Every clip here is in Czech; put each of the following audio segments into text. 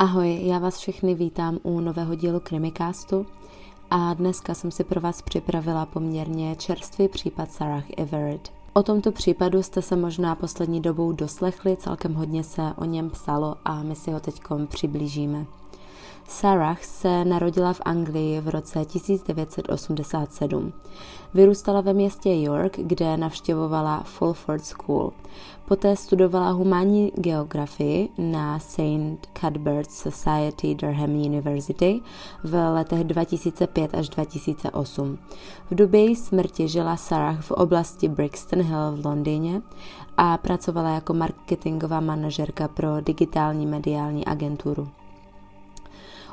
Ahoj, já vás všechny vítám u nového dílu Krimikástu a dneska jsem si pro vás připravila poměrně čerstvý případ Sarah Everett. O tomto případu jste se možná poslední dobou doslechli, celkem hodně se o něm psalo a my si ho teď přiblížíme. Sarah se narodila v Anglii v roce 1987. Vyrůstala ve městě York, kde navštěvovala Fulford School. Poté studovala humánní geografii na St. Cuthbert's Society Durham University v letech 2005 až 2008. V době její smrti žila Sarah v oblasti Brixton Hill v Londýně a pracovala jako marketingová manažerka pro digitální mediální agenturu.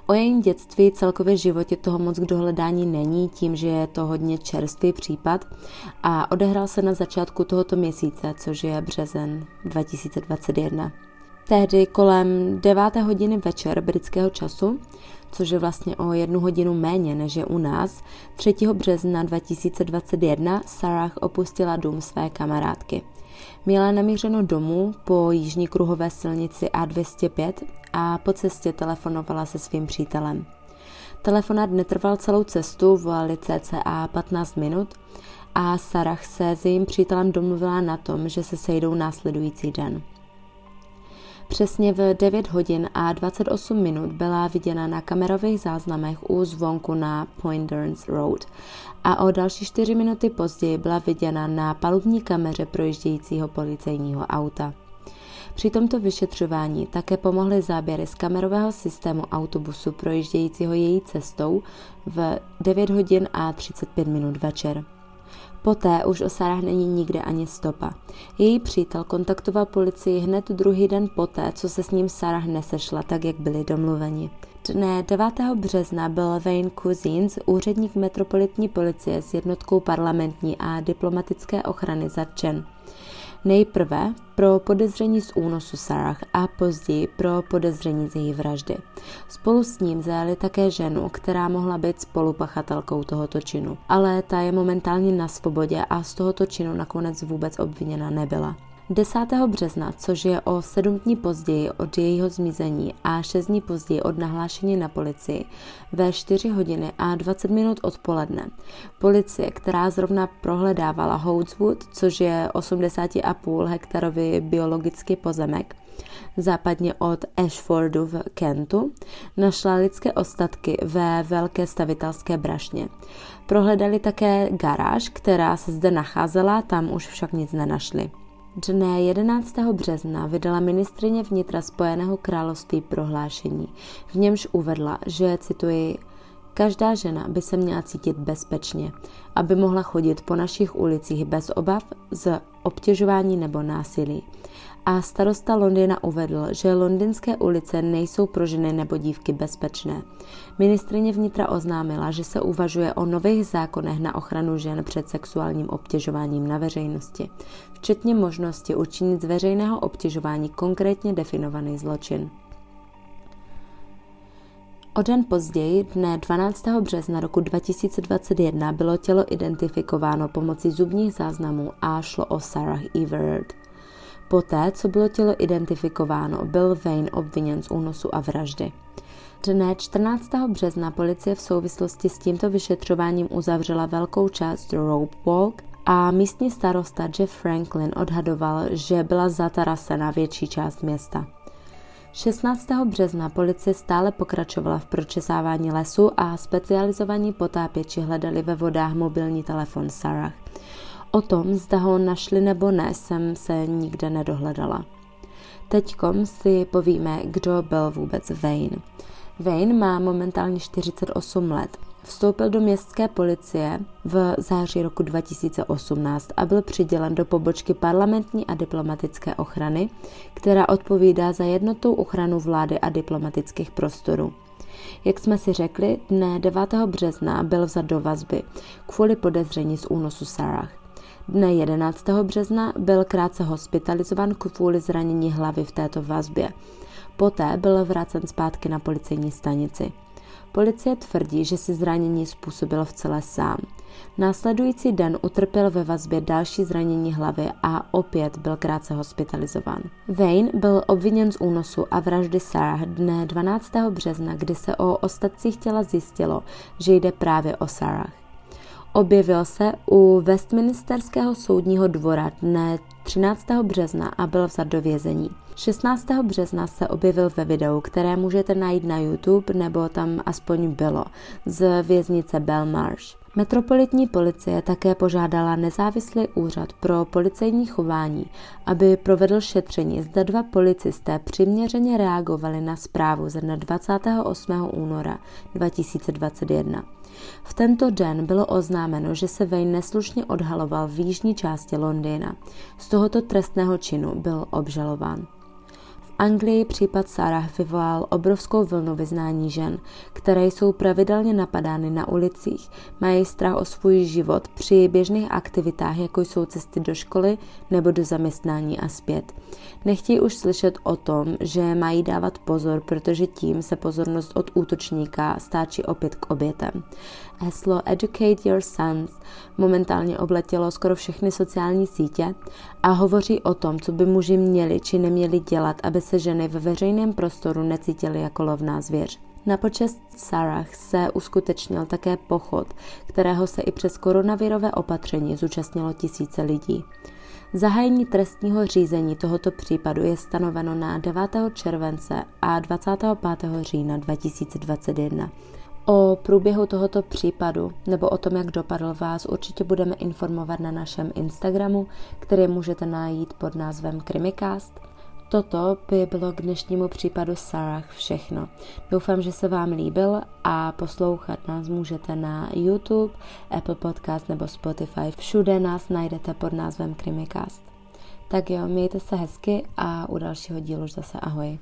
O jejím dětství, celkově životě toho moc k dohledání není, tím, že je to hodně čerstvý případ a odehrál se na začátku tohoto měsíce, což je březen 2021. Tehdy kolem 9. hodiny večer britského času, což je vlastně o jednu hodinu méně než je u nás, 3. března 2021 Sarah opustila dům své kamarádky. Měla namířeno domů po jižní kruhové silnici A205 a po cestě telefonovala se svým přítelem. Telefonát netrval celou cestu, volali cca 15 minut a Sarah se s jejím přítelem domluvila na tom, že se sejdou následující den. Přesně v 9 hodin a 28 minut byla viděna na kamerových záznamech u zvonku na Poinders Road a o další 4 minuty později byla viděna na palubní kameře projíždějícího policejního auta. Při tomto vyšetřování také pomohly záběry z kamerového systému autobusu projíždějícího její cestou v 9 hodin a 35 minut večer. Poté už o Sarah není nikde ani stopa. Její přítel kontaktoval policii hned druhý den poté, co se s ním Sarah nesešla, tak jak byli domluveni. Dne 9. března byl Wayne Cousins, úředník metropolitní policie s jednotkou parlamentní a diplomatické ochrany zatčen. Nejprve pro podezření z únosu Sarah a později pro podezření z její vraždy. Spolu s ním zajali také ženu, která mohla být spolupachatelkou tohoto činu, ale ta je momentálně na svobodě a z tohoto činu nakonec vůbec obviněna nebyla. 10. března, což je o sedm dní později od jejího zmizení a šest dní později od nahlášení na policii, ve 4 hodiny a 20 minut odpoledne. Policie, která zrovna prohledávala Hoatswood, což je 80,5 hektarový biologický pozemek, západně od Ashfordu v Kentu, našla lidské ostatky ve velké stavitelské brašně. Prohledali také garáž, která se zde nacházela, tam už však nic nenašli. Dne 11. března vydala ministrině vnitra Spojeného království prohlášení, v němž uvedla, že, cituji, Každá žena by se měla cítit bezpečně, aby mohla chodit po našich ulicích bez obav z obtěžování nebo násilí a starosta Londýna uvedl, že londýnské ulice nejsou pro ženy nebo dívky bezpečné. Ministrině vnitra oznámila, že se uvažuje o nových zákonech na ochranu žen před sexuálním obtěžováním na veřejnosti, včetně možnosti učinit z veřejného obtěžování konkrétně definovaný zločin. O den později, dne 12. března roku 2021, bylo tělo identifikováno pomocí zubních záznamů a šlo o Sarah Everett. Poté, co bylo tělo identifikováno, byl Wayne obviněn z únosu a vraždy. Dne 14. března policie v souvislosti s tímto vyšetřováním uzavřela velkou část Rope Walk a místní starosta Jeff Franklin odhadoval, že byla zatarasena větší část města. 16. března policie stále pokračovala v pročesávání lesu a specializovaní potápěči hledali ve vodách mobilní telefon Sarah. O tom, zda ho našli nebo ne, jsem se nikde nedohledala. Teďkom si povíme, kdo byl vůbec Wayne. Wayne má momentálně 48 let. Vstoupil do městské policie v září roku 2018 a byl přidělen do pobočky parlamentní a diplomatické ochrany, která odpovídá za jednotou ochranu vlády a diplomatických prostorů. Jak jsme si řekli, dne 9. března byl vzat do vazby kvůli podezření z únosu Sarah. Dne 11. března byl krátce hospitalizován kvůli zranění hlavy v této vazbě. Poté byl vrácen zpátky na policejní stanici. Policie tvrdí, že si zranění způsobil v celé sám. Následující den utrpěl ve vazbě další zranění hlavy a opět byl krátce hospitalizován. Wayne byl obviněn z únosu a vraždy Sarah dne 12. března, kdy se o ostatcích těla zjistilo, že jde právě o Sarah. Objevil se u Westminsterského soudního dvora dne 13. března a byl vzat do vězení. 16. března se objevil ve videu, které můžete najít na YouTube, nebo tam aspoň bylo, z věznice Belmarsh. Metropolitní policie také požádala nezávislý úřad pro policejní chování, aby provedl šetření, zda dva policisté přiměřeně reagovali na zprávu ze dne 28. února 2021. V tento den bylo oznámeno, že se Wayne neslušně odhaloval v jižní části Londýna. Z tohoto trestného činu byl obžalován. Anglii případ Sarah vyvolal obrovskou vlnu vyznání žen, které jsou pravidelně napadány na ulicích, mají strach o svůj život při běžných aktivitách, jako jsou cesty do školy nebo do zaměstnání a zpět. Nechtějí už slyšet o tom, že mají dávat pozor, protože tím se pozornost od útočníka stáčí opět k obětem. Heslo Educate Your Sons momentálně obletělo skoro všechny sociální sítě a hovoří o tom, co by muži měli či neměli dělat, aby se ženy ve veřejném prostoru necítily jako lovná zvěř. Na počest Sarah se uskutečnil také pochod, kterého se i přes koronavirové opatření zúčastnilo tisíce lidí. Zahájení trestního řízení tohoto případu je stanoveno na 9. července a 25. října 2021. O průběhu tohoto případu nebo o tom, jak dopadl vás, určitě budeme informovat na našem Instagramu, který můžete najít pod názvem Krimikast. Toto by bylo k dnešnímu případu Sarah všechno. Doufám, že se vám líbil a poslouchat nás můžete na YouTube, Apple Podcast nebo Spotify. Všude nás najdete pod názvem Krimikast. Tak jo, mějte se hezky a u dalšího dílu už zase ahoj.